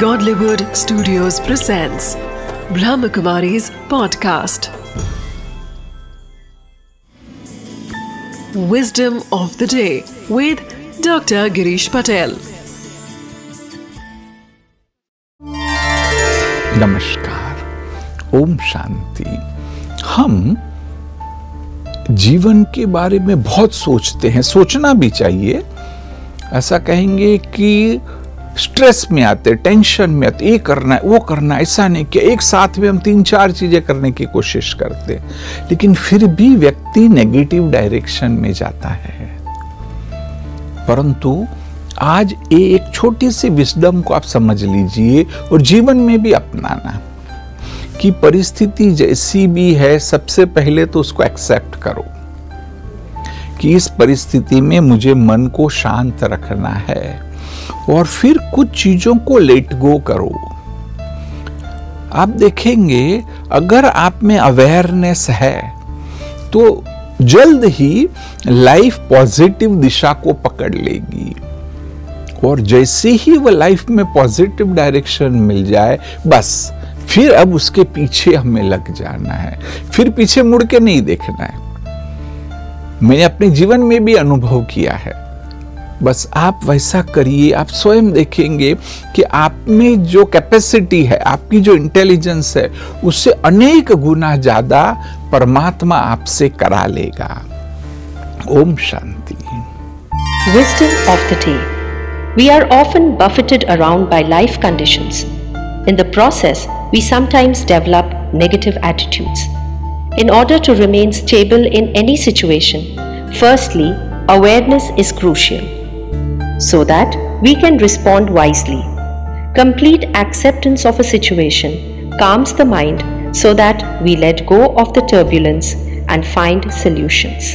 Godlywood Studios presents Brahmakumari's podcast. Wisdom of the day with Dr. Girish Patel. नमस्कार ओम शांति हम जीवन के बारे में बहुत सोचते हैं सोचना भी चाहिए ऐसा कहेंगे कि स्ट्रेस में आते, टेंशन में आते, ये करना है, वो करना है, ऐसा नहीं किया एक साथ में हम तीन चार चीज़ें करने की कोशिश करते लेकिन फिर भी व्यक्ति नेगेटिव डायरेक्शन में जाता है। परंतु आज ये एक छोटी सी विस्डम को आप समझ लीजिए और जीवन में भी अपनाना कि परिस्थिति जैसी भी है, सबसे पहले तो उसको एक्सेप्ट करो कि इस परिस्थिति में मुझे मन को शांत रखना है। और फिर कुछ चीज़ों को लेट गो करो। आप देखेंगे, अगर आप में अवेयरनेस है तो जल्द ही लाइफ पॉजिटिव दिशा को पकड़ लेगी। और जैसे ही वह लाइफ में पॉजिटिव डायरेक्शन मिल जाए, बस, फिर अब उसके पीछे हमें लग जाना है। फिर पीछे मुड़ के नहीं देखना है। मैंने अपने जीवन में भी अनुभव किया है। बस आप वैसा करिए, आप स्वयं देखेंगे कि आप में जो कैपेसिटी है, आपकी जो इंटेलिजेंस है, उससे अनेक गुना ज़्यादा परमात्मा आपसे करा लेगा। Om Shanti. Wisdom of the day we are often buffeted around by life conditions in the process we sometimes develop negative attitudes in order to remain stable in any situation firstly awareness is crucial so that we can respond wisely. Complete acceptance of a situation calms the mind so that we let go of the turbulence and find solutions.